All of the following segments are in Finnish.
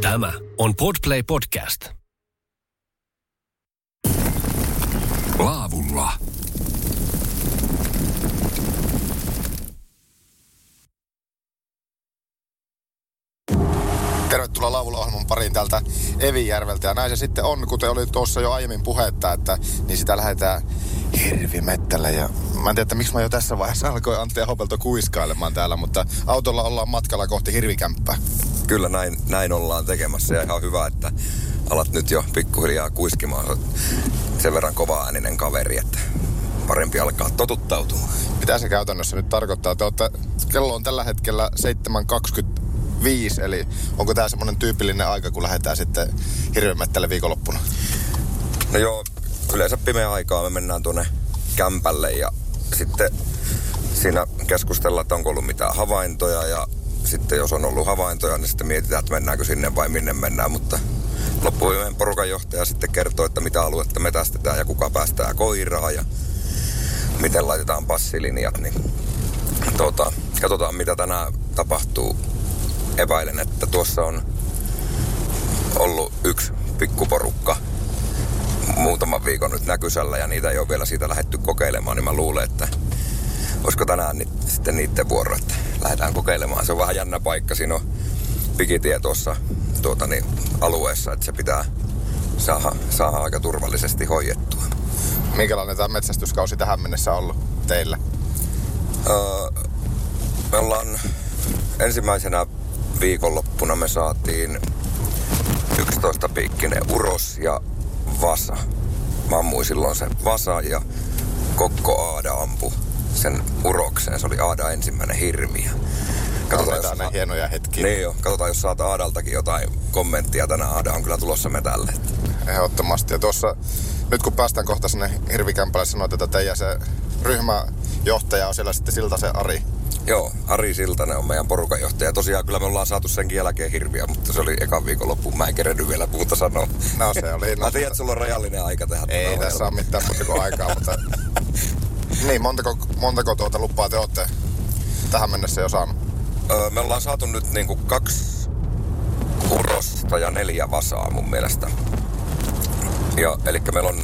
Tämä on Podplay Podcast. Laavulla. Tervetuloa Laavulla ohjelman pariin täältä Evijärveltä. Ja näin se sitten on, kuten oli tuossa jo aiemmin puhetta, että niin sitä lähdetään hirvimettällä. Ja mä en tiedä, että miksi mä jo tässä vaiheessa alkoi Antti Hopelto kuiskailemaan täällä, mutta autolla ollaan matkalla kohti hirvikämppää. Kyllä näin, näin ollaan tekemässä ja ihan hyvä, että alat nyt jo pikkuhiljaa kuiskimaan. Sen verran kova ääninen kaveri, että parempi alkaa totuttautumaan. Mitä se käytännössä nyt tarkoittaa? Te olette, kello on tällä hetkellä 7.25, eli onko tämä semmoinen tyypillinen aika, kun lähdetään sitten hirvimettälle viikonloppuna? No joo, yleensä pimeä aikaa me mennään tuonne kämpälle ja sitten siinä keskustellaan, että onko ollut mitään havaintoja ja sitten jos on ollut havaintoja, niin sitten mietitään, että mennäänkö sinne vai minne mennään, mutta loppuviimeen porukan johtaja sitten kertoo, että mitä aluetta metästetään ja kuka päästää koiraa ja miten laitetaan passilinjat, niin tuota, katsotaan mitä tänään tapahtuu. Epäilen, että tuossa on ollut yksi pikkuporukka muutaman viikon nyt näkysällä ja niitä ei ole vielä siitä lähetty kokeilemaan, niin mä luulen, että olisiko tänään ni, sitten niiden vuoro, että lähdetään kokeilemaan. Se on vähän jännä paikka, siinä on pikitie tuossa tuota, niin, alueessa, että se pitää saada, saada aika turvallisesti hoidettua. Minkälainen tämä metsästyskausi tähän mennessä ollut teillä? Öö, me ollaan ensimmäisenä viikonloppuna me saatiin 11 piikkinen uros ja vasa. Mä ammuin silloin se vasa ja Kokko Aada ampu sen urokseen. Se oli Aada ensimmäinen hirviö. Katsotaan jos... ne hienoja hetkiä. Niin jo. Katsotaan, jos saat Aadaltakin jotain kommenttia tänään. Aada on kyllä tulossa metälle. Ehdottomasti. Ja tuossa, nyt kun päästään kohta sinne hirvikämpälle, sanoit, että teidän se ryhmäjohtaja on siellä sitten Siltasen Ari. Joo, Ari Siltanen on meidän porukan johtaja. Tosiaan kyllä me ollaan saatu senkin jälkeen hirviä, mutta se oli ekan viikonloppuun. Mä en kerennyt vielä muuta sanoa. No se oli. Mä tiedän, että sulla on rajallinen aika tehdä Ei tässä ole mitään muuta kuin aikaa, mutta... Niin, montako, montako tuota lupaa te olette tähän mennessä jo saanut? Öö, me ollaan saatu nyt niinku kaksi urosta ja neljä vasaa mun mielestä. Ja, eli meillä on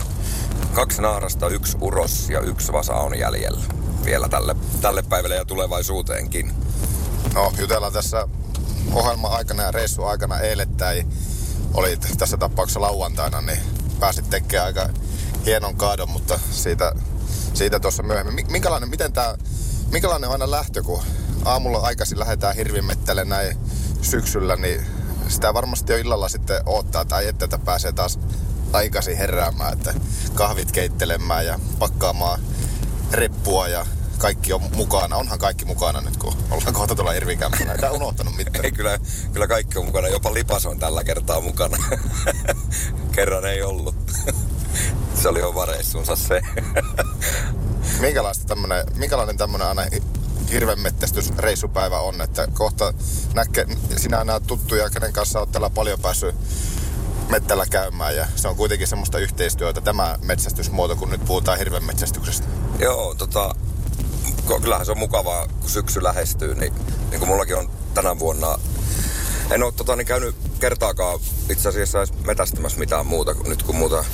kaksi naarasta, yksi uros ja yksi vasa on jäljellä vielä tälle, tälle päivälle ja tulevaisuuteenkin. No, jutellaan tässä ohjelman aikana ja reissu aikana eilettäin. Oli tässä tapauksessa lauantaina, niin pääsit tekemään aika hienon kaadon, mutta siitä, siitä tuossa myöhemmin. Mi- Minkälainen, miten tää, minkälainen on aina lähtö, kun aamulla aikaisin lähdetään hirvimettälle näin syksyllä, niin sitä varmasti jo illalla sitten odottaa, tai että tätä pääsee taas aikaisin heräämään, että kahvit keittelemään ja pakkaamaan reppua ja kaikki on mukana. Onhan kaikki mukana nyt, kun ollaan kohta tuolla hirvikämpällä. Ei tää unohtanut mitään. Ei, kyllä, kyllä kaikki on mukana. Jopa lipas on tällä kertaa mukana. Kerran ei ollut. se oli oma reissunsa se. Minkälaista tämmönen, minkälainen tämmönen aina hi- hirvenmettästysreissupäivä on, että kohta näkee, sinä nämä tuttuja, kenen kanssa olet täällä paljon päässyt mettällä käymään ja se on kuitenkin semmoista yhteistyötä tämä metsästysmuoto, kun nyt puhutaan hirvenmetsästyksestä. Joo, tota, kyllähän se on mukavaa, kun syksy lähestyy, niin, niin kuin mullakin on tänä vuonna, en ole tota, niin käynyt kertaakaan itse asiassa edes metästämässä mitään muuta, kuin nyt kun muuta,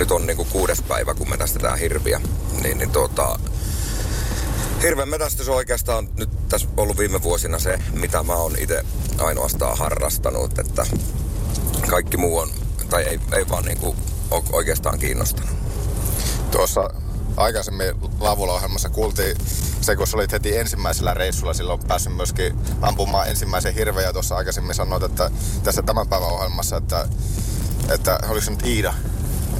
nyt on niin kuin kuudes päivä, kun metästetään hirviä, niin, niin tota, Hirven metästys on oikeastaan nyt tässä ollut viime vuosina se, mitä mä oon itse ainoastaan harrastanut, että kaikki muu on, tai ei, ei vaan niinku oikeastaan kiinnostanut. Tuossa aikaisemmin Laavula-ohjelmassa kuultiin se, kun sä olit heti ensimmäisellä reissulla silloin päässyt myöskin ampumaan ensimmäisen hirveän ja tuossa aikaisemmin sanoit, että tässä tämän päivän ohjelmassa, että, että oliko se nyt Iida?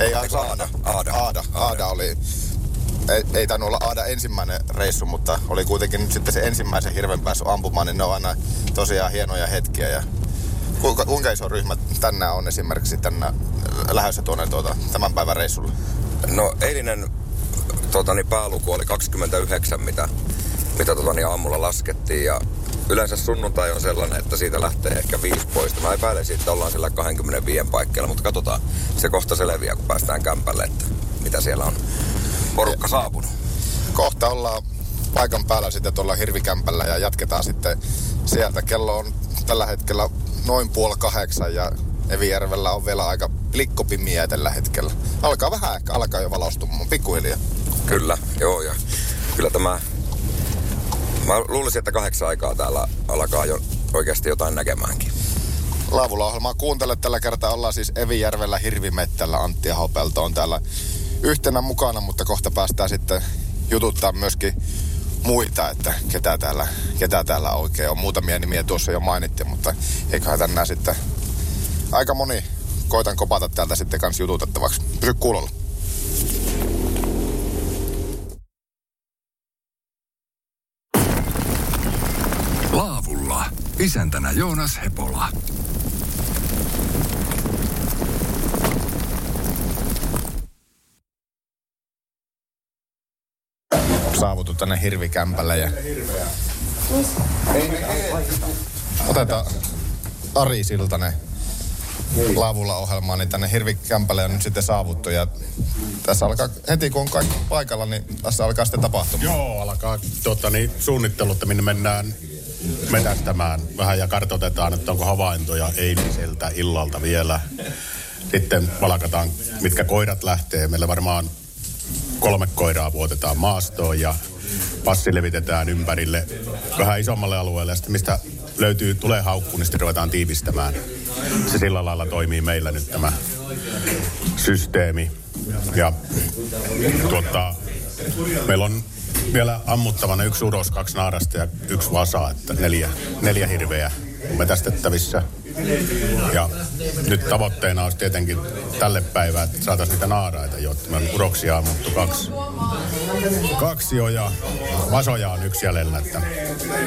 Ei, Eikö Aada? Aada. Aada. Aada oli, ei, ei tainnut olla Aada ensimmäinen reissu, mutta oli kuitenkin nyt sitten se ensimmäisen hirven päässyt ampumaan, niin ne on aina tosiaan hienoja hetkiä. Ja kuinka, kuinka iso ryhmä tänään on esimerkiksi tänään lähdössä tuonne tuota, tämän päivän reissulle? No eilinen tota, niin pääluku oli 29, mitä, mitä tota, niin aamulla laskettiin ja yleensä sunnuntai on sellainen, että siitä lähtee ehkä viisi pois. Mä epäilen että ollaan sillä 25 paikkeilla, mutta katsotaan. Se kohta selviää, kun päästään kämpälle, että mitä siellä on porukka saapunut. kohta ollaan paikan päällä sitten tuolla hirvikämpällä ja jatketaan sitten sieltä. Kello on tällä hetkellä noin puoli kahdeksan ja Evijärvellä on vielä aika plikkopimiä tällä hetkellä. Alkaa vähän ehkä, alkaa jo valostumaan pikkuhiljaa. Kyllä, joo ja kyllä tämä... Mä luulisin, että kahdeksan aikaa täällä alkaa jo oikeasti jotain näkemäänkin. Laavula-ohjelmaa kuuntele tällä kertaa. Ollaan siis Evijärvellä Hirvimettällä. Antti Ahopelto on täällä yhtenä mukana, mutta kohta päästään sitten jututtaa myöskin muita, että ketä täällä, ketä täällä oikein on. Muutamia nimiä tuossa jo mainittiin, mutta eiköhän tänään sitten aika moni koitan kopata täältä sitten kanssa jututettavaksi. Pysy kuulolla. Isäntänä Joonas Hepola. Saavutu tänne hirvikämpälle ja... Otetaan Ari Siltanen laavulla ohjelmaan, niin tänne hirvikämpälle on nyt sitten saavuttu. Ja tässä alkaa, heti kun on kaikki paikalla, niin tässä alkaa sitten tapahtumaan. Joo, alkaa tota, niin, suunnittelu, että minne mennään metästämään vähän ja kartoitetaan, että onko havaintoja eiliseltä illalta vielä. Sitten valkataan, mitkä koirat lähtee. Meillä varmaan kolme koiraa vuotetaan maastoon ja passi levitetään ympärille vähän isommalle alueelle. Ja sitten mistä löytyy, tulee haukku, niin sitten ruvetaan tiivistämään. Se sillä lailla toimii meillä nyt tämä systeemi. Ja tuota, meillä on vielä ammuttavana yksi uros, kaksi naarasta ja yksi vasa, että neljä, neljä hirveä on metästettävissä. Ja nyt tavoitteena olisi tietenkin tälle päivää, että saataisiin niitä naaraita jo. Me uroksia ammuttu kaksi. Kaksi jo ja vasoja on yksi jäljellä, että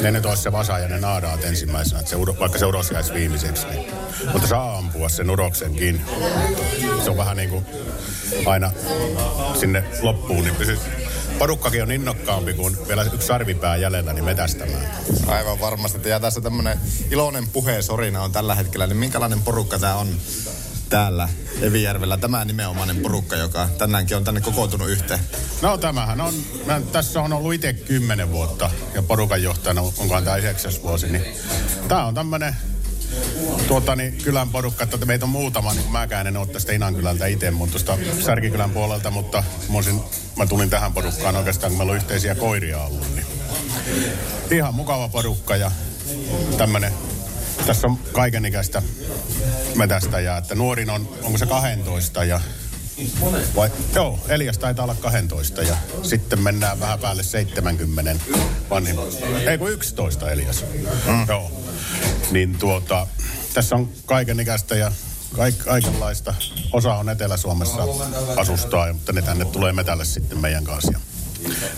ne nyt olisi se vasa ja ne naaraat ensimmäisenä, että se, uro- vaikka se uros jäisi viimeiseksi. Niin. Mutta saa ampua sen uroksenkin. Se on vähän niin kuin aina sinne loppuun, niin pysyt porukkakin on innokkaampi kuin vielä yksi sarvipää jäljellä niin metästämään. Aivan varmasti. Ja tässä tämmöinen iloinen puheesorina on tällä hetkellä. Niin minkälainen porukka tämä on täällä Evijärvellä? Tämä nimenomainen porukka, joka tänäänkin on tänne kokoontunut yhteen. No tämähän on, mä tässä on ollut itse kymmenen vuotta ja porukan johtajana onkohan tämä yhdeksäs vuosi, niin tämä on tämmöinen tuota, niin, kylän porukka, että meitä on muutama, niin mäkään en ole tästä Inankylältä itse, mutta tuosta Särkikylän puolelta, mutta mä, olisin, mä tulin tähän porukkaan oikeastaan, kun meillä on yhteisiä koiria ollut, niin ihan mukava porukka ja tämmöinen tässä on kaikenikäistä metästäjää, että nuorin on, onko se 12 ja vai, joo, Elias taitaa olla 12 ja sitten mennään vähän päälle 70 vanhin. Ei kun 11 Elias. Mm. Joo. Niin tuota, tässä on kaikenikäistä ja kaik, kaikenlaista. Osa on Etelä-Suomessa asustaa, mutta ne tänne tulee metälle sitten meidän kanssa.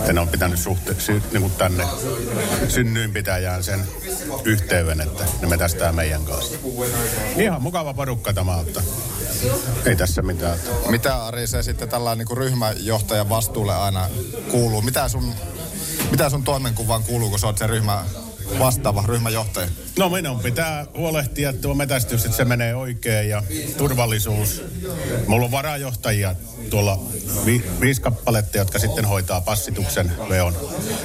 Ja ne on pitänyt suhte, niin kuin tänne synnyinpitäjään sen yhteyden, että ne metästää meidän kanssa. Ihan mukava porukka tämä, että ei tässä mitään. Mitä Ari se sitten tällainen niin ryhmäjohtajan vastuulle aina kuuluu? Mitä sun, mitä sun toimenkuvaan kuuluu, kun sä oot se ryhmä vastaava ryhmäjohtaja? No minun pitää huolehtia tuo metästys, että se menee oikein ja turvallisuus. Mulla on varajohtajia tuolla vi- viisi kappaletta, jotka sitten hoitaa passituksen veon,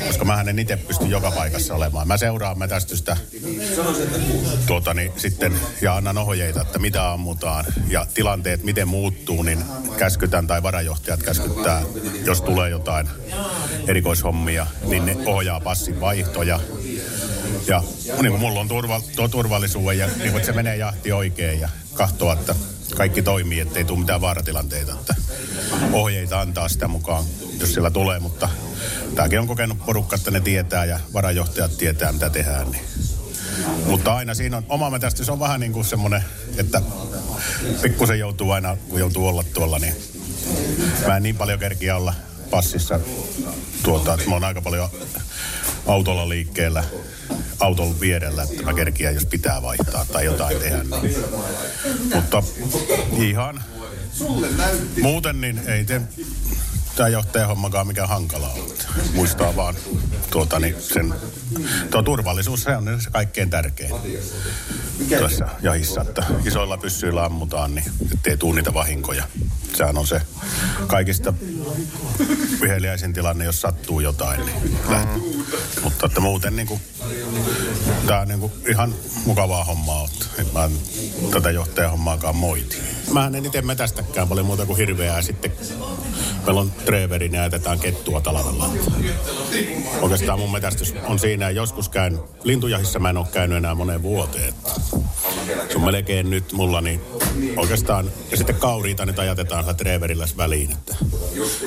koska mä en itse pysty joka paikassa olemaan. Mä seuraan metästystä tuota, niin, sitten, ja annan ohjeita, että mitä ammutaan ja tilanteet miten muuttuu, niin käskytään tai varajohtajat käskyttää, jos tulee jotain erikoishommia, niin ne ohjaa passin vaihtoja ja niin kuin mulla on turva, tuo turvallisuuden ja niin että se menee jahti oikein ja katsoa, että kaikki toimii, ettei tule mitään vaaratilanteita. Että ohjeita antaa sitä mukaan, jos sillä tulee, mutta tämäkin on kokenut porukka, että ne tietää ja varajohtajat tietää, mitä tehdään. Niin. Mutta aina siinä on, oma metästys on vähän niin kuin semmoinen, että pikkusen joutuu aina, kun joutuu olla tuolla, niin mä en niin paljon kerkiä olla passissa tuota, että mä oon aika paljon autolla liikkeellä auton vierellä, että mä kerkiän, jos pitää vaihtaa tai jotain tehdä. Niin. Mutta ihan muuten niin ei te tämä johtajahommakaan mikään hankala ole. Muistaa vaan tuota, niin sen, tuo turvallisuus, se on se kaikkein tärkein tässä jahissa, että isoilla pyssyillä ammutaan, niin ettei tuu niitä vahinkoja. Sehän on se kaikista viheliäisin tilanne, jos sattuu jotain. Niin mm-hmm. Mutta että muuten niin kuin tää on niinku ihan mukavaa hommaa ottaa. Et mä en tätä johtajahommaakaan moiti. Mä en itse metästäkään paljon muuta kuin hirveää ja sitten meillä on Treverin ja jätetään kettua talvella. Oikeastaan mun metästys on siinä joskus käyn, lintujahissa mä en ole käynyt enää moneen vuoteen. Että se on melkein nyt mulla, niin oikeastaan, ja sitten kauriita nyt ajatetaan Treverillä väliin, että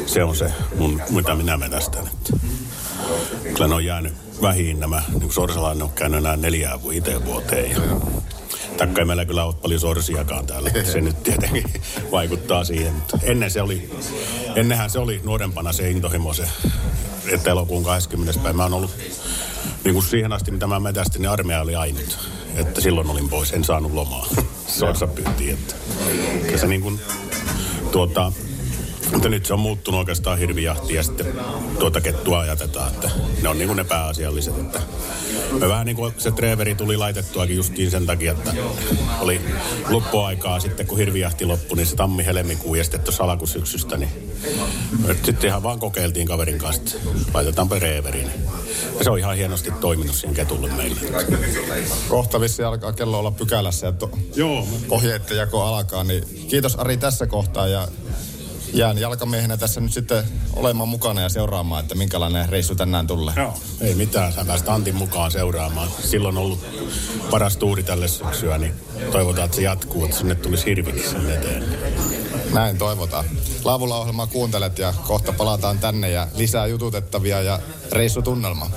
se on se mun, mitä minä metästän. Että kyllä ne on jäänyt vähin nämä, niin kuin Sorsalainen on käynyt enää neljään viiteen vuoteen. Ja Taikka ei meillä kyllä ole paljon sorsiakaan täällä. Se nyt tietenkin vaikuttaa siihen. Mutta ennen se oli, ennenhän se oli nuorempana se intohimo se, että elokuun 20. päivä. Mä oon ollut niin kuin siihen asti, mitä mä metästin, niin armeija oli ainut. Että silloin olin pois, en saanut lomaa. Sorsapyhtiin, että ja se niin kuin, tuota, mutta nyt se on muuttunut oikeastaan hirvijahti ja sitten tuota kettua ajatetaan, että ne on niin kuin ne pääasialliset. Että me vähän niin kuin se Treveri tuli laitettuakin justiin sen takia, että oli loppuaikaa sitten kun hirvijahti loppui, niin se tammi-helmikuu ja sitten tuossa alkusyksystä, niin sitten ihan vaan kokeiltiin kaverin kanssa, että laitetaan Treveriin. Ja se on ihan hienosti toiminut siihen ketulle meille. Kohta vissi alkaa kello olla pykälässä ja to- Joo. ohjeiden jako alkaa, niin kiitos Ari tässä kohtaa ja jään jalkamiehenä tässä nyt sitten olemaan mukana ja seuraamaan, että minkälainen reissu tänään tulee. Joo. Ei mitään, sä pääsit Antin mukaan seuraamaan. Silloin on ollut paras tuuri tälle syksyä, niin toivotaan, että se jatkuu, että sinne tulisi hirvikin sen eteen. Näin toivotaan. Laavulla ohjelmaa kuuntelet ja kohta palataan tänne ja lisää jututettavia ja reissutunnelma.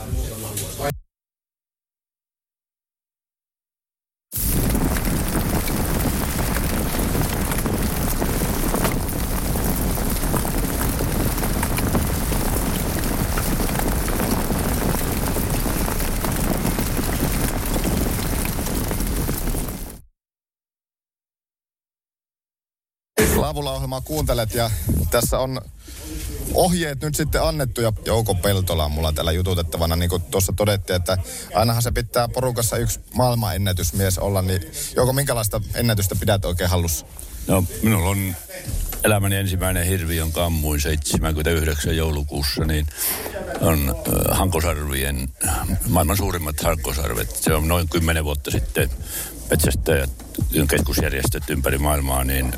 Laavulla ohjelmaa kuuntelet ja tässä on ohjeet nyt sitten annettu ja Jouko Peltola on mulla täällä jututettavana. Niin kuin tuossa todettiin, että ainahan se pitää porukassa yksi maailmanennätysmies olla. Niin Jouko, minkälaista ennätystä pidät oikein hallussa? No, minulla on elämäni ensimmäinen hirvi, jonka ammuin 79 joulukuussa, niin on Hankosarvien, maailman suurimmat Hankosarvet. Se on noin 10 vuotta sitten metsästäjät, keskusjärjestöt ympäri maailmaa, niin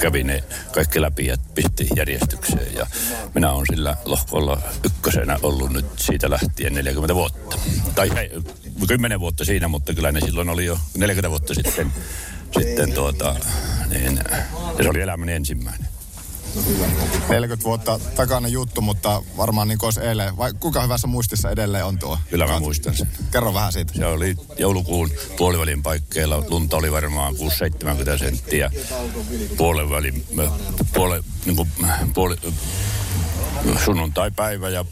kävi ne kaikki läpi ja pisti järjestykseen. Ja minä olen sillä lohkolla ykkösenä ollut nyt siitä lähtien 40 vuotta. Tai ei, 10 vuotta siinä, mutta kyllä ne silloin oli jo 40 vuotta sitten, sitten tuota, niin, se oli elämäni ensimmäinen. 40 vuotta takana juttu, mutta varmaan niin kuin olisi eilen. Vai kuinka hyvässä muistissa edelleen on tuo? Kyllä mä muistan sen. Kerro vähän siitä. Se oli joulukuun puolivälin paikkeilla. Lunta oli varmaan 6-70 senttiä. Puolivälin, puole, niin kuin, puoli, sunnuntai-päivä ja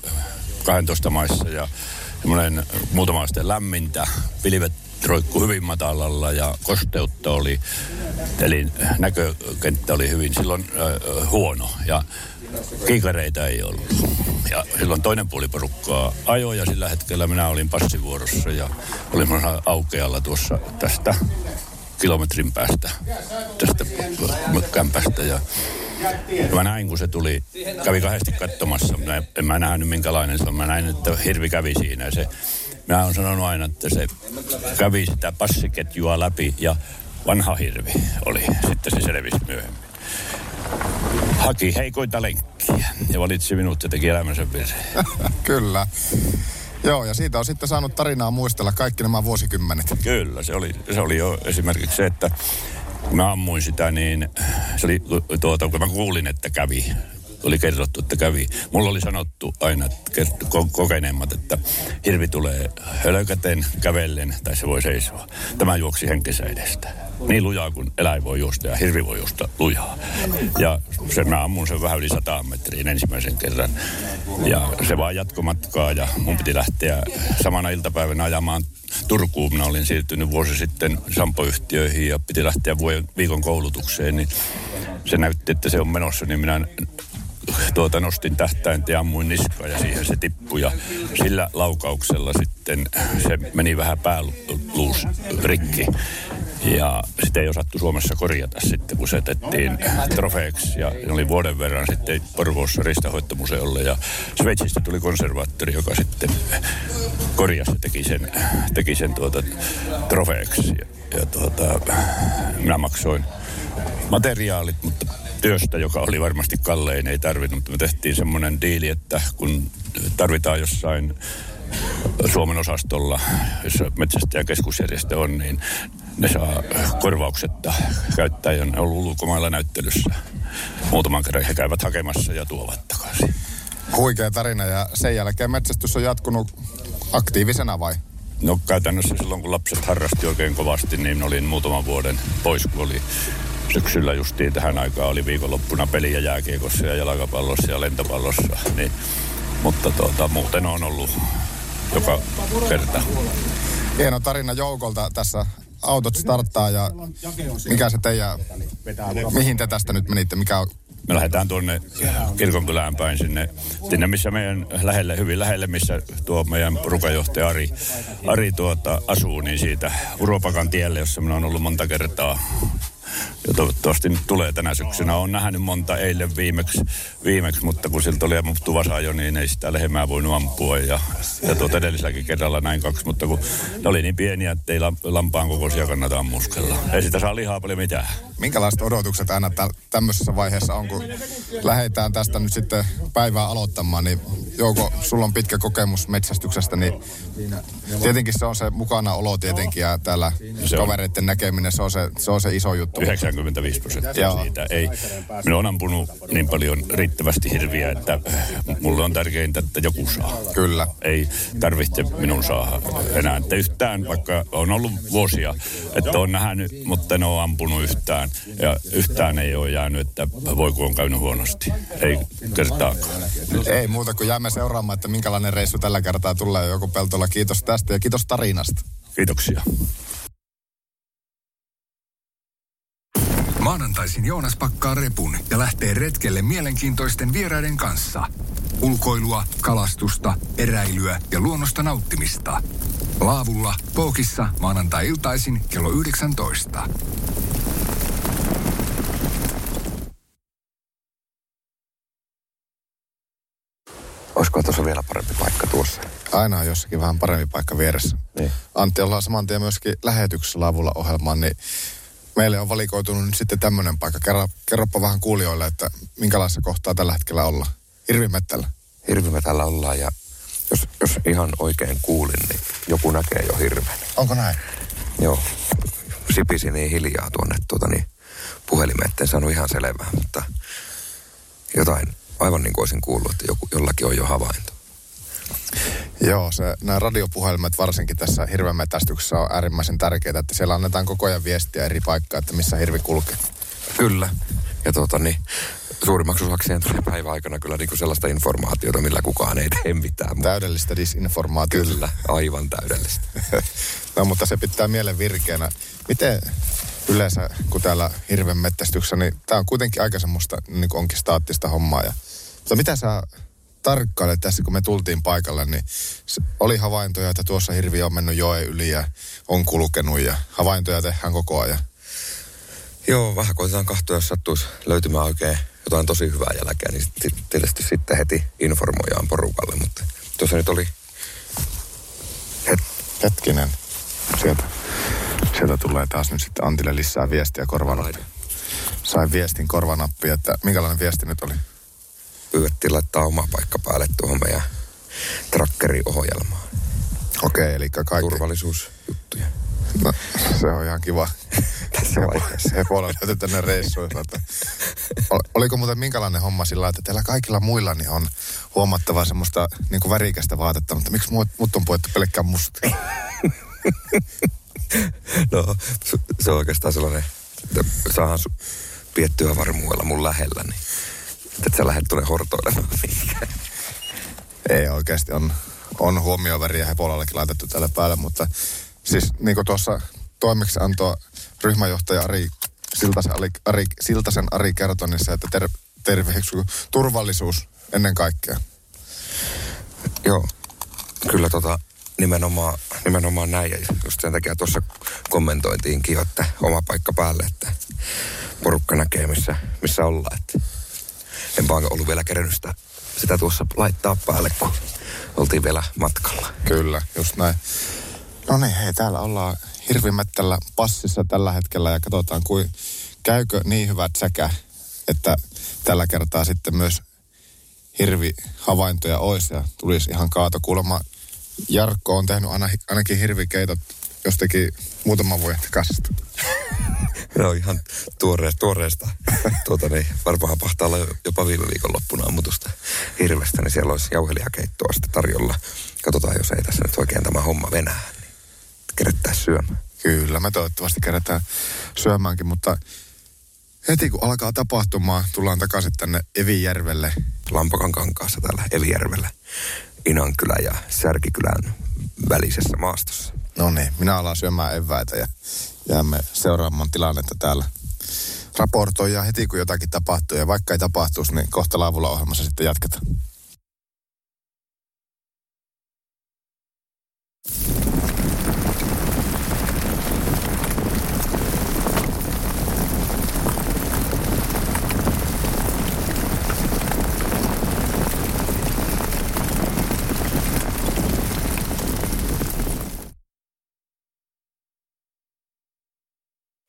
12 maissa ja semmoinen muutama asteen lämmintä. Pilvet roikku hyvin matalalla ja kosteutta oli, eli näkökenttä oli hyvin silloin äh, huono ja kiikareita ei ollut. Ja silloin toinen puoli porukkaa ajoi ja sillä hetkellä minä olin passivuorossa ja olin aukealla tuossa tästä kilometrin päästä tästä kämpästä ja ja mä näin, kun se tuli, kävi kahdesti katsomassa. Mä en mä nähnyt minkälainen se on. Mä näin, että hirvi kävi siinä. Se, mä oon sanonut aina, että se kävi sitä passiketjua läpi ja vanha hirvi oli. Sitten se selvisi myöhemmin. Haki heikointa lenkkiä ja valitsi minut ja teki elämänsä virheen. Kyllä. Joo, ja siitä on sitten saanut tarinaa muistella kaikki nämä vuosikymmenet. Kyllä, se oli, se oli jo esimerkiksi se, että kun mä ammuin sitä, niin se oli tuota, kun mä kuulin, että kävi, oli kerrottu, että kävi. Mulla oli sanottu aina kokeneemmat, että hirvi tulee hölkäten, kävellen tai se voi seisoa. Tämä juoksi henkensä edestä. Niin lujaa kuin eläin voi juosta ja hirvi voi juosta lujaa. Ja sen mä ammun sen vähän yli 100 metriin ensimmäisen kerran. Ja se vaan jatkomatkaa ja mun piti lähteä samana iltapäivänä ajamaan Turkuun. Minä olin siirtynyt vuosi sitten Sampo-yhtiöihin ja piti lähteä viikon koulutukseen, niin se näytti, että se on menossa, niin minä tuota, nostin tähtäintä ja ammuin niskaa ja siihen se tippui. Ja sillä laukauksella sitten se meni vähän pääluus rikki. Ja sitä ei osattu Suomessa korjata sitten, kun se otettiin trofeeksi. Ja oli vuoden verran sitten Porvoossa ristahoittomuseolle. Ja Sveitsistä tuli konservaattori, joka sitten korjasi ja teki sen, teki sen tuota trofeeksi. Ja, ja tuota, minä maksoin materiaalit, mutta työstä, joka oli varmasti kallein, ei tarvinnut. Mutta me tehtiin semmoinen diili, että kun tarvitaan jossain Suomen osastolla, jossa metsästäjän keskusjärjestö on, niin ne saa korvauksetta käyttää, ja ne on ollut ulkomailla näyttelyssä. Muutaman kerran he käyvät hakemassa ja tuovat takaisin. Huikea tarina ja sen jälkeen metsästys on jatkunut aktiivisena vai? No käytännössä silloin, kun lapset harrasti oikein kovasti, niin olin muutaman vuoden pois, kun oli syksyllä justiin tähän aikaan oli viikonloppuna peliä jääkiekossa ja jalkapallossa ja lentopallossa. Niin, mutta tuota, muuten on ollut joka kerta. Hieno tarina joukolta tässä autot starttaa ja mikä se teidän, mihin te tästä nyt menitte, mikä on me lähdetään tuonne kirkonkylään päin sinne, sinne missä meidän lähelle, hyvin lähelle, missä tuo meidän porukajohtaja Ari, Ari tuota, asuu, niin siitä Uropakan tielle, jossa minä olen ollut monta kertaa ja toivottavasti nyt tulee tänä syksynä. Olen nähnyt monta eilen viimeksi, viimeksi mutta kun siltä oli ammuttu vasa jo, niin ei sitä lehmää voinut ampua. Ja, ja tuota edelliselläkin kerralla näin kaksi, mutta kun ne oli niin pieniä, että ei lampaan kokoisia kannata ammuskella. Ei sitä saa lihaa paljon mitään. Minkälaiset odotukset aina tä- tämmöisessä vaiheessa on, kun lähdetään tästä nyt sitten päivää aloittamaan, niin Jouko, sulla on pitkä kokemus metsästyksestä, niin tietenkin se on se mukana olo tietenkin ja täällä se kavereiden on. näkeminen, se on se, se on se iso juttu. 95 prosenttia siitä. Ei, minä olen ampunut niin paljon riittävästi hirviä, että mulle on tärkeintä, että joku saa. Kyllä. Ei tarvitse minun saada enää. Että yhtään, vaikka on ollut vuosia, että on nähnyt, mutta en ole ampunut yhtään. Ja yhtään ei ole jäänyt, että voiko on käynyt huonosti. Ei kertaakaan. Ei muuta kuin jäämme seuraamaan, että minkälainen reissu tällä kertaa tulee. Joku Peltola, kiitos tästä ja kiitos tarinasta. Kiitoksia. Maanantaisin Joonas pakkaa repun ja lähtee retkelle mielenkiintoisten vieraiden kanssa. Ulkoilua, kalastusta, eräilyä ja luonnosta nauttimista. Laavulla, Pookissa, maanantai-iltaisin kello 19. Olisiko tuossa vielä parempi paikka tuossa? Aina on jossakin vähän parempi paikka vieressä. Niin. Antti, ollaan saman tien myöskin lähetyksessä laavulla ohjelmaan, niin meille on valikoitunut nyt sitten tämmöinen paikka. Kerro, kerropa vähän kuulijoille, että minkälaisessa kohtaa tällä hetkellä ollaan. Hirvimettällä. Hirvimetällä ollaan ja jos, jos ihan oikein kuulin, niin joku näkee jo hirven. Onko näin? Joo. Sipisi niin hiljaa tuonne tuota, niin puhelimeen, etten saanut ihan selvää, mutta jotain aivan niin kuin olisin kuullut, että joku, jollakin on jo havainto. Joo, se, nämä radiopuhelimet varsinkin tässä hirvemetästyksessä on äärimmäisen tärkeää, että siellä annetaan koko ajan viestiä eri paikkaa, että missä hirvi kulkee. Kyllä. Ja tuota niin, suurimmaksi osaksi tulee päivän aikana kyllä niin kuin sellaista informaatiota, millä kukaan ei tee mitään. Täydellistä disinformaatiota. Kyllä, aivan täydellistä. no mutta se pitää mielen virkeänä. Miten yleensä, kun täällä hirven mettästyksessä, niin tämä on kuitenkin aika semmoista niin kuin onkin staattista hommaa. Ja, mutta mitä sä tarkkailet tässä, kun me tultiin paikalle, niin oli havaintoja, että tuossa hirvi on mennyt joen yli ja on kulkenut ja havaintoja tehdään koko ajan. Joo, vähän koitetaan kahtoa, jos sattuisi löytymään oikein jotain tosi hyvää jälkeen, niin tietysti sitten heti informoidaan porukalle, mutta tuossa nyt oli... Het... Hetkinen, sieltä, sieltä tulee taas nyt sitten Antille lisää viestiä korvanappi. Sain viestin korvanappi, että minkälainen viesti nyt oli? pyydettiin laittaa oma paikka päälle tuohon meidän trackeriohjelmaan. Okei, okay, eli kaikki... Turvallisuusjuttuja. No, se on ihan kiva. Tässä vaiheessa. Se puolella löytyy tänne reissuun. Että... Oliko muuten minkälainen homma sillä, että teillä kaikilla muilla niin on huomattavaa semmoista niin kuin värikästä vaatetta, mutta miksi mut, mut on puettu pelkkään musta? no, se on oikeastaan sellainen, että saahan piettyä varmuudella mun lähellä, niin että sä lähdet tuonne hortoilemaan Ei oikeasti on, on huomioväriä hepolallakin laitettu tälle päälle, mutta siis niin kuin tuossa toimeksiantoa ryhmäjohtaja Ari Siltasen Ari, Ari, Siltasen Ari kertoi, niin se, että ter, terve, turvallisuus ennen kaikkea. Joo, kyllä tota, nimenomaan, nimenomaan näin. Ja just sen takia tuossa kommentointiinkin että oma paikka päälle, että porukka näkee, missä, missä ollaan. Että en vaan ollut vielä kerännyt sitä, sitä tuossa laittaa päälle, kun oltiin vielä matkalla. Kyllä, just näin. No niin, hei, täällä ollaan hirvimättällä passissa tällä hetkellä ja katsotaan, kuin käykö niin hyvät sekä, että tällä kertaa sitten myös hirvihavaintoja olisi ja tulisi ihan kaato. Jarkko on tehnyt aina, ainakin hirvikeitot jostakin muutaman vuoden takaisin. Joo, ihan tuoreesta, tuoreesta. tuota, niin, varmaan pahtaa olla jopa viime viikon loppuna ammutusta hirvestä, niin siellä olisi jauhelijakeittoa sitten tarjolla. Katsotaan, jos ei tässä nyt oikein tämä homma venää, niin kerättäisiin syömään. Kyllä, me toivottavasti kerätään syömäänkin, mutta heti kun alkaa tapahtumaan, tullaan takaisin tänne Evijärvelle. Lampakan kankaassa täällä Evijärvellä. Inankylän ja Särkikylän välisessä maastossa. No niin, minä alan syömään eväitä ja jäämme seuraamaan tilannetta täällä. Raportoija heti kun jotakin tapahtuu ja vaikka ei tapahtuisi, niin kohta laavulla ohjelmassa sitten jatketaan.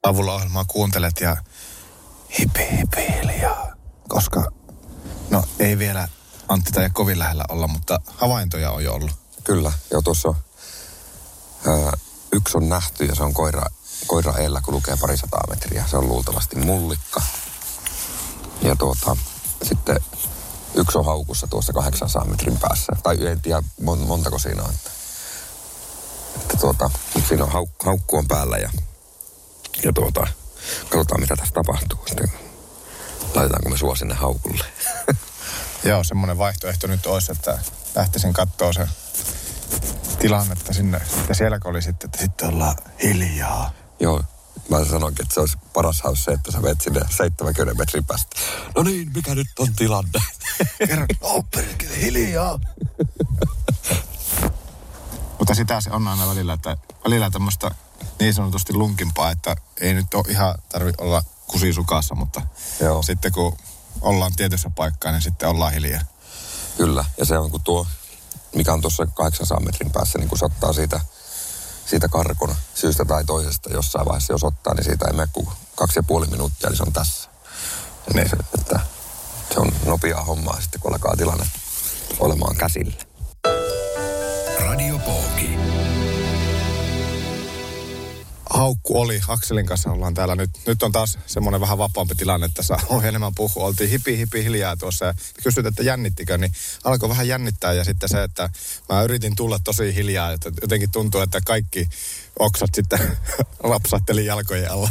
Avulla ohjelmaa kuuntelet ja hipi hipi hiljaa. Koska, no ei vielä Antti tai kovin lähellä olla, mutta havaintoja on jo ollut. Kyllä, jo tuossa ää, yksi on nähty ja se on koira, koira eellä, kun lukee parisataa metriä. Se on luultavasti mullikka. Ja tuota, sitten yksi on haukussa tuossa 800 metrin päässä. Tai en tiedä montako siinä on. Että, että tuota, siinä on hauk, haukku on päällä ja ja tuota, katsotaan mitä tässä tapahtuu. Sitten laitetaanko me sua sinne haukulle. Joo, semmoinen vaihtoehto nyt olisi, että lähtisin katsoa se tilannetta sinne. Ja siellä oli sitten, että sitten ollaan hiljaa. Joo, mä sanoinkin, että se olisi paras haus se, että sä vet sinne 70 metrin päästä. No niin, mikä nyt on tilanne? Kerro, oh, hiljaa. Mutta sitä se on aina välillä, että välillä tämmöistä niin sanotusti lunkimpaa, että ei nyt ole ihan tarvi olla kusisukassa, mutta Joo. sitten kun ollaan tietyssä paikkaa, niin sitten ollaan hiljaa. Kyllä, ja se on kun tuo, mikä on tuossa 800 metrin päässä, niin kun se ottaa siitä, siitä karkon syystä tai toisesta jossain vaiheessa, jos ottaa, niin siitä ei mene kuin kaksi ja puoli minuuttia, niin se on tässä. Niin. Se, että se on nopeaa hommaa sitten, kun alkaa tilanne olemaan käsillä. Radio Pooki haukku oli. Akselin kanssa ollaan täällä nyt. Nyt on taas semmoinen vähän vapaampi tilanne, että saa enemmän puhua. Oltiin hipi hipi hiljaa tuossa ja kysyt, että jännittikö, niin alkoi vähän jännittää. Ja sitten se, että mä yritin tulla tosi hiljaa, että jotenkin tuntuu, että kaikki oksat sitten rapsatteli jalkojen alla.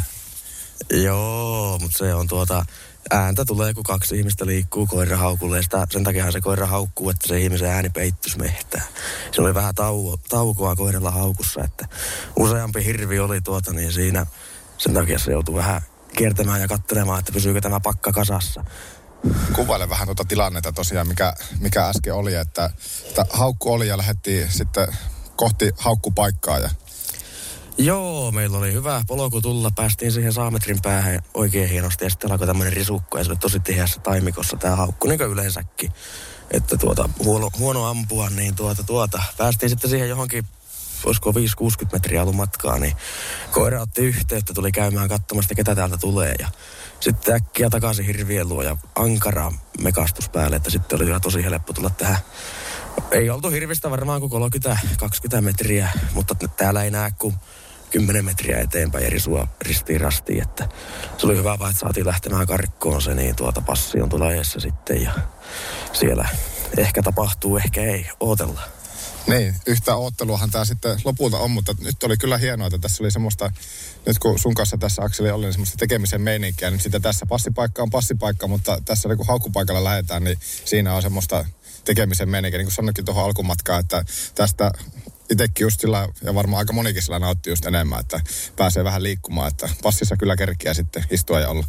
Joo, mutta se on tuota, ääntä tulee, kun kaksi ihmistä liikkuu koirahaukulle. Sitä, sen takia se koira haukkuu, että se ihmisen ääni peittys mehtää. Se oli vähän tauo, taukoa koiralla haukussa, että useampi hirvi oli tuota, niin siinä sen takia se joutui vähän kiertämään ja katselemaan, että pysyykö tämä pakka kasassa. Kuvaile vähän tuota tilannetta tosiaan, mikä, mikä äsken oli, että, että haukku oli ja lähdettiin sitten kohti haukkupaikkaa ja Joo, meillä oli hyvä polku tulla. Päästiin siihen saametrin päähän oikein hienosti ja sitten alkoi tämmöinen risukko ja se oli tosi tiheässä taimikossa tämä haukku, niin kuin yleensäkin. Että tuota, huono, huono ampua, niin tuota, tuota. Päästiin sitten siihen johonkin olisiko 5-60 metriä ollut matkaa, niin koira otti yhteyttä, tuli käymään katsomasta, ketä täältä tulee. Ja sitten äkkiä takaisin hirvien luo ja ankara mekastus päälle, että sitten oli ihan tosi helppo tulla tähän. Ei oltu hirvistä varmaan kuin 30-20 metriä, mutta täällä ei näe kuin 10 metriä eteenpäin eri sua ristiin rastiin, että se oli hyvä vaan, että saatiin lähtemään karkkoon se, niin tuota passi on tuolla eessä sitten ja siellä ehkä tapahtuu, ehkä ei, ootella. Niin, yhtä ootteluahan tämä sitten lopulta on, mutta nyt oli kyllä hienoa, että tässä oli semmoista, nyt kun sun kanssa tässä Akseli oli semmoista tekemisen meininkiä, niin sitä tässä passipaikka on passipaikka, mutta tässä kun haukkupaikalla lähdetään, niin siinä on semmoista tekemisen meininkiä, niin kuin sanoinkin tuohon alkumatkaan, että tästä itsekin just sillä, ja varmaan aika monikin sillä nautti just enemmän, että pääsee vähän liikkumaan, että passissa kyllä kerkiä sitten istua ja olla.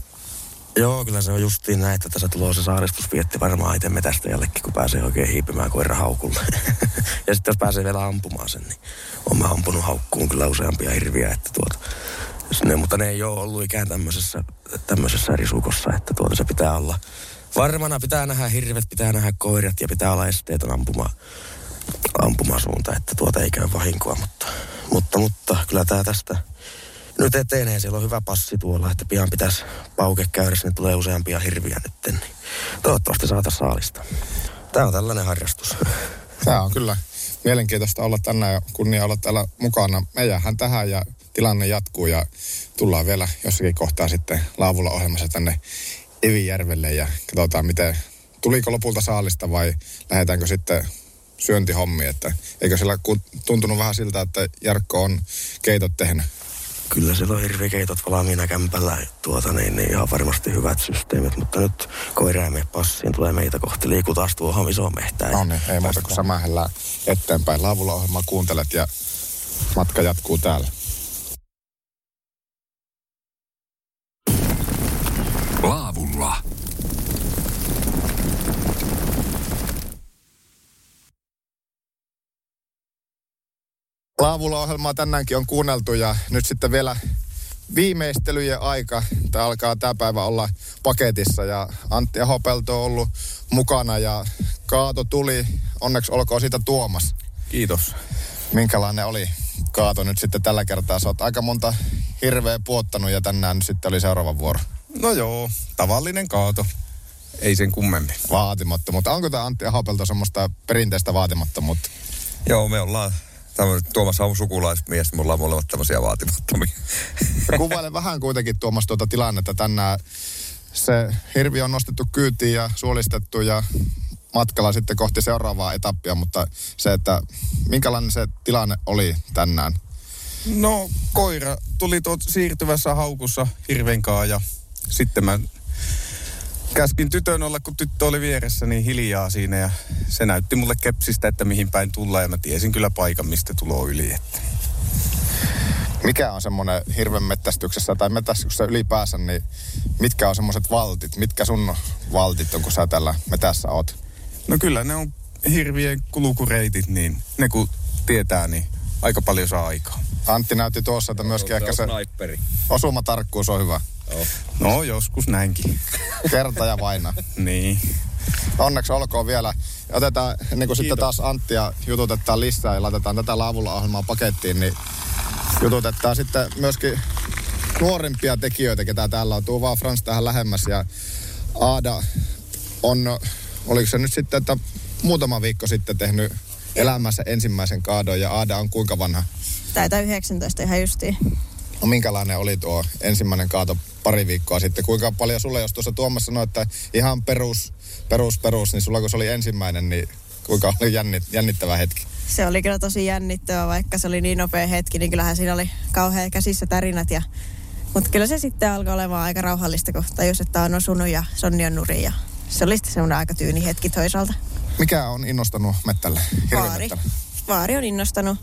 Joo, kyllä se on justiin näin, että tässä tulee se saaristusvietti varmaan itse metästäjällekin, kun pääsee oikein hiipimään koira haukulle. ja sitten jos pääsee vielä ampumaan sen, niin on mä ampunut haukkuun kyllä useampia hirviä, että tuota, ne, mutta ne ei ole ollut ikään tämmöisessä, tämmöisessä risukossa, että tuota se pitää olla varmana, pitää nähdä hirvet, pitää nähdä koirat ja pitää olla esteetön ampuma, ampumasuunta, että tuota ei käy vahinkoa, mutta, mutta, mutta kyllä tämä tästä nyt etenee. Siellä on hyvä passi tuolla, että pian pitäisi pauke käydä, niin tulee useampia hirviä nyt. Niin toivottavasti saata saalista. Tämä on tällainen harrastus. Tämä on kyllä mielenkiintoista olla tänään ja kunnia olla täällä mukana. Me jäähän tähän ja tilanne jatkuu ja tullaan vielä jossakin kohtaa sitten laavulla ohjelmassa tänne Evijärvelle ja katsotaan miten, tuliko lopulta saalista vai lähdetäänkö sitten syöntihommi, että eikö siellä tuntunut vähän siltä, että Jarkko on keitot tehnyt? Kyllä siellä on hirvikeitot valmiina kämpällä, tuota, niin, niin ihan varmasti hyvät systeemit, mutta nyt koira ja passiin tulee meitä kohti, liikuu taas tuohon isoon mehtään. No niin, ei muuta kuin samahdella eteenpäin. Laavulla ohjelmaa kuuntelet ja matka jatkuu täällä. Laavulla. Laavulla ohjelmaa tänäänkin on kuunneltu ja nyt sitten vielä viimeistelyjen aika. Tämä alkaa tämä päivä olla paketissa ja Antti Ahopelto on ollut mukana ja Kaato tuli. Onneksi olkoon siitä Tuomas. Kiitos. Minkälainen oli Kaato nyt sitten tällä kertaa? Sä oot aika monta hirveä puottanut ja tänään nyt sitten oli seuraava vuoro. No joo, tavallinen Kaato. Ei sen kummemmin. Vaatimattomuutta. Onko tämä Antti Ahopelto semmoista perinteistä vaatimattomuutta? Joo, me ollaan Tuomas on sukulaismies, mulla on molemmat tämmöisiä vaatimattomia. Kuvaile vähän kuitenkin Tuomas tuota tilannetta tänään. Se hirvi on nostettu kyytiin ja suolistettu ja matkalla sitten kohti seuraavaa etappia, mutta se, että minkälainen se tilanne oli tänään? No koira tuli tuot siirtyvässä haukussa hirvenkaa ja sitten mä käskin tytön olla, kun tyttö oli vieressä, niin hiljaa siinä ja se näytti mulle kepsistä, että mihin päin tullaan ja mä tiesin kyllä paikan, mistä tulo yli. Että. Mikä on semmoinen hirven mettästyksessä tai metästyksessä ylipäänsä, niin mitkä on semmoiset valtit? Mitkä sun valtit on, kun sä tällä metässä oot? No kyllä ne on hirvien kulukureitit, niin ne kun tietää, niin aika paljon saa aikaa. Antti näytti tuossa, että myöskin ehkä se sniperi. osumatarkkuus on hyvä. No, joskus näinkin. Kerta ja vaina. niin. Onneksi olkoon vielä. Otetaan, niin kuin sitten taas Anttia jututetaan lisää ja laitetaan tätä laavulla ohjelmaa pakettiin, niin jututetaan sitten myöskin nuorimpia tekijöitä, ketä täällä on. Tuu vaan Frans tähän lähemmäs ja Aada on, oliko se nyt sitten, että muutama viikko sitten tehnyt elämässä ensimmäisen kaadon ja Aada on kuinka vanha? Taitaa 19 ihan justiin. No minkälainen oli tuo ensimmäinen kaato pari viikkoa sitten? Kuinka paljon sulle, jos tuossa Tuomas sanoi, että ihan perus, perus, perus, niin sulla kun se oli ensimmäinen, niin kuinka oli jännit, jännittävä hetki? Se oli kyllä tosi jännittävä, vaikka se oli niin nopea hetki, niin kyllähän siinä oli kauhean käsissä tarinat. Ja, mutta kyllä se sitten alkoi olemaan aika rauhallista, kun tajus, että on osunut ja Sonni on nuri. Ja se oli sitten semmoinen aika tyyni hetki toisaalta. Mikä on innostanut mettälle? Vaari. Vaari on innostanut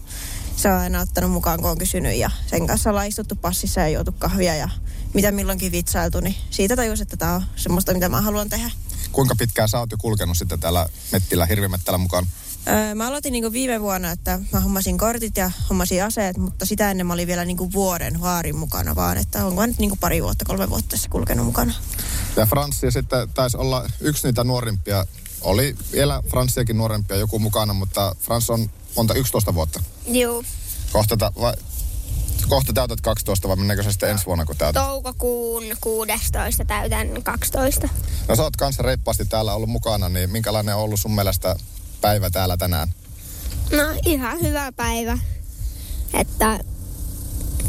se on aina ottanut mukaan, kun on kysynyt ja sen kanssa ollaan istuttu passissa ja juotu kahvia ja mitä milloinkin vitsailtu, niin siitä tajus, että tämä on semmoista, mitä mä haluan tehdä. Kuinka pitkään sä oot jo kulkenut sitten täällä Mettillä, Hirvimettällä mukaan? Öö, mä aloitin niinku viime vuonna, että mä hommasin kortit ja hommasin aseet, mutta sitä ennen mä olin vielä niinku vuoden vaarin mukana vaan, että onko nyt niinku pari vuotta, kolme vuotta tässä kulkenut mukana. Ja Franssi sitten taisi olla yksi niitä nuorimpia, oli vielä Franssiakin nuorempia joku mukana, mutta Frans on monta, 11 vuotta? Joo. Kohta, ta, vai, kohta täytät 12 vai se sitten ensi vuonna, kun täytät? Toukokuun 16 täytän 12. No sä oot kanssa reippaasti täällä ollut mukana, niin minkälainen on ollut sun mielestä päivä täällä tänään? No ihan hyvä päivä. Että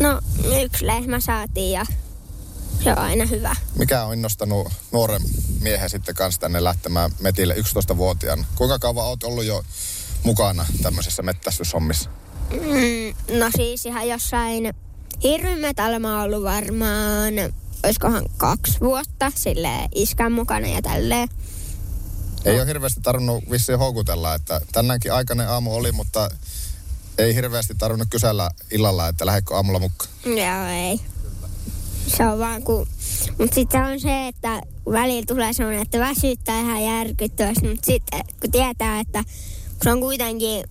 no yksi lehmä saatiin ja se on aina hyvä. Mikä on innostanut nuoren miehen sitten kanssa tänne lähtemään metille 11-vuotiaan? Kuinka kauan oot ollut jo mukana tämmöisissä mettästyshommissa? Mm, no siis ihan jossain hirvimetalla mä oon ollut varmaan, olisikohan kaksi vuotta sille iskän mukana ja tälleen. Ei ole hirveästi tarvinnut vissiin houkutella, että tänäänkin aikainen aamu oli, mutta ei hirveästi tarvinnut kysellä illalla, että lähdekö aamulla mukaan. Joo, ei. se on vaan kun... Mutta sitten on se, että välillä tulee sellainen, että väsyttää ihan järkyttävästi, mutta sitten kun tietää, että kun se on kuitenkin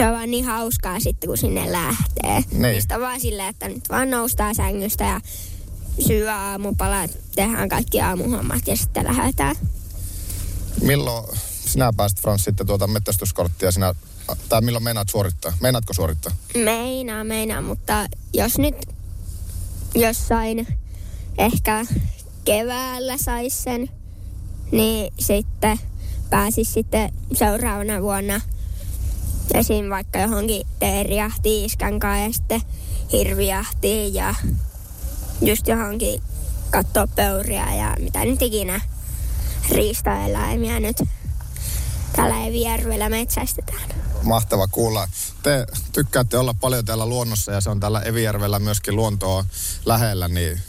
se on vaan niin hauskaa sitten, kun sinne lähtee. Niin. Sitten vaan silleen, että nyt vaan noustaan sängystä ja syö aamupalat, tehdään kaikki aamuhommat ja sitten lähdetään. Milloin sinä pääsit Frans sitten tuota metsästyskorttia sinä, tai milloin meinaat suorittaa? Meinaatko suorittaa? Meinaa, meinaa, mutta jos nyt jossain ehkä keväällä sais sen, niin sitten pääsis sitten seuraavana vuonna esim. vaikka johonkin teerijahtiin iskän kanssa ja sitten hirvijahtiin ja just johonkin katsoa peuria ja mitä nyt ikinä riistaeläimiä nyt täällä Evijärvellä metsästetään. Mahtava kuulla. Te tykkäätte olla paljon täällä luonnossa ja se on täällä Evijärvellä myöskin luontoa lähellä, niin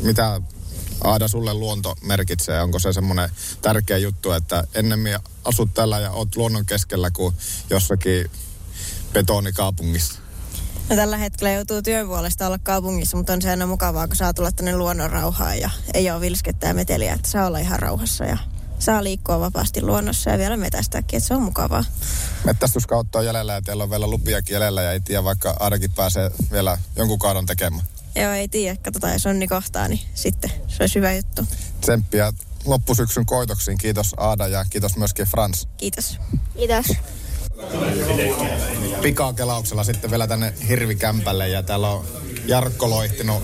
mitä Aada sulle luonto merkitsee? Onko se semmoinen tärkeä juttu, että ennemmin asut täällä ja oot luonnon keskellä kuin jossakin betonikaupungissa? No, tällä hetkellä joutuu työn puolesta olla kaupungissa, mutta on se aina mukavaa, kun saa tulla tänne luonnon rauhaan ja ei ole vilskettä ja meteliä, että saa olla ihan rauhassa ja saa liikkua vapaasti luonnossa ja vielä metästääkin, että se on mukavaa. Mettästyskautta on jäljellä ja teillä on vielä lupiakin jäljellä ja ei tiedä, vaikka Aadakin pääsee vielä jonkun kaadon tekemään. Joo, ei tiedä. Katsotaan, jos onni kohtaa, niin sitten se olisi hyvä juttu. Tsemppiä loppusyksyn koitoksiin. Kiitos Aada ja kiitos myöskin Frans. Kiitos. Kiitos. Pikakelauksella sitten vielä tänne Hirvikämpälle ja täällä on Jarkko loihtinut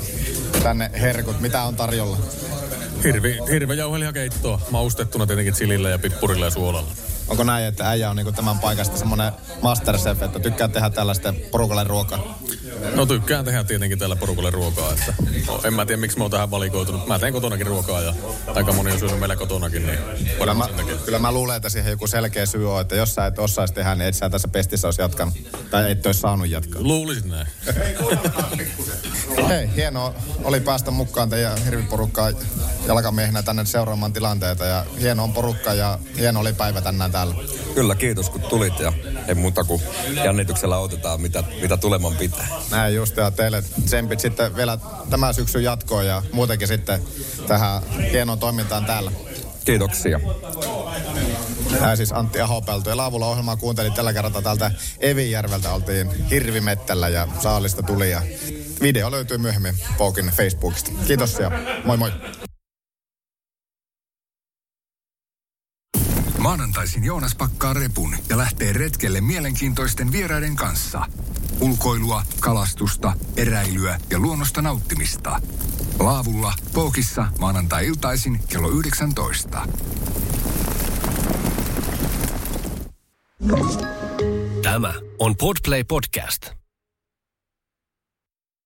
tänne herkut. Mitä on tarjolla? Hirvi, hirve jauhelihakeittoa. Maustettuna tietenkin chilillä ja pippurilla ja suolalla. Onko näin, että äijä on niinku tämän paikasta semmoinen masterchef, että tykkää tehdä tällaista porukalle ruokaa? No tykkään tehdä tietenkin täällä porukalle ruokaa. Että, no, en mä tiedä, miksi mä oon tähän valikoitunut. Mä teen kotonakin ruokaa ja aika moni on syönyt meillä kotonakin. Niin kyllä, mä, kyllä mä luulen, että siihen joku selkeä syy on, että jos sä et osaisi tehdä, niin et sä tässä pestissä olisi jatkanut. Tai et olisi saanut jatkaa. Luulisin näin. Hei, hienoa oli päästä mukaan teidän hirviporukkaan jalkamiehenä tänne seuraamaan tilanteita. Ja hieno on porukka ja hieno oli päivä tänään täällä. Kyllä, kiitos kun tulit ja ei muuta kuin jännityksellä otetaan, mitä, mitä tuleman pitää. Näin just ja teille tsempit sitten vielä tämän syksyn jatkoon ja muutenkin sitten tähän hienoon toimintaan täällä. Kiitoksia. Tämä siis Antti Ahopeltu ja Laavulla ohjelmaa kuuntelin tällä kertaa täältä Evijärveltä. Oltiin Hirvimettällä ja saalista tuli ja video löytyy myöhemmin Poukin Facebookista. Kiitos ja moi moi. Maanantaisin Joonas pakkaa repun ja lähtee retkelle mielenkiintoisten vieraiden kanssa. Ulkoilua, kalastusta, eräilyä ja luonnosta nauttimista. Laavulla, Poukissa maanantai-iltaisin kello 19. Tämä on Podplay Podcast.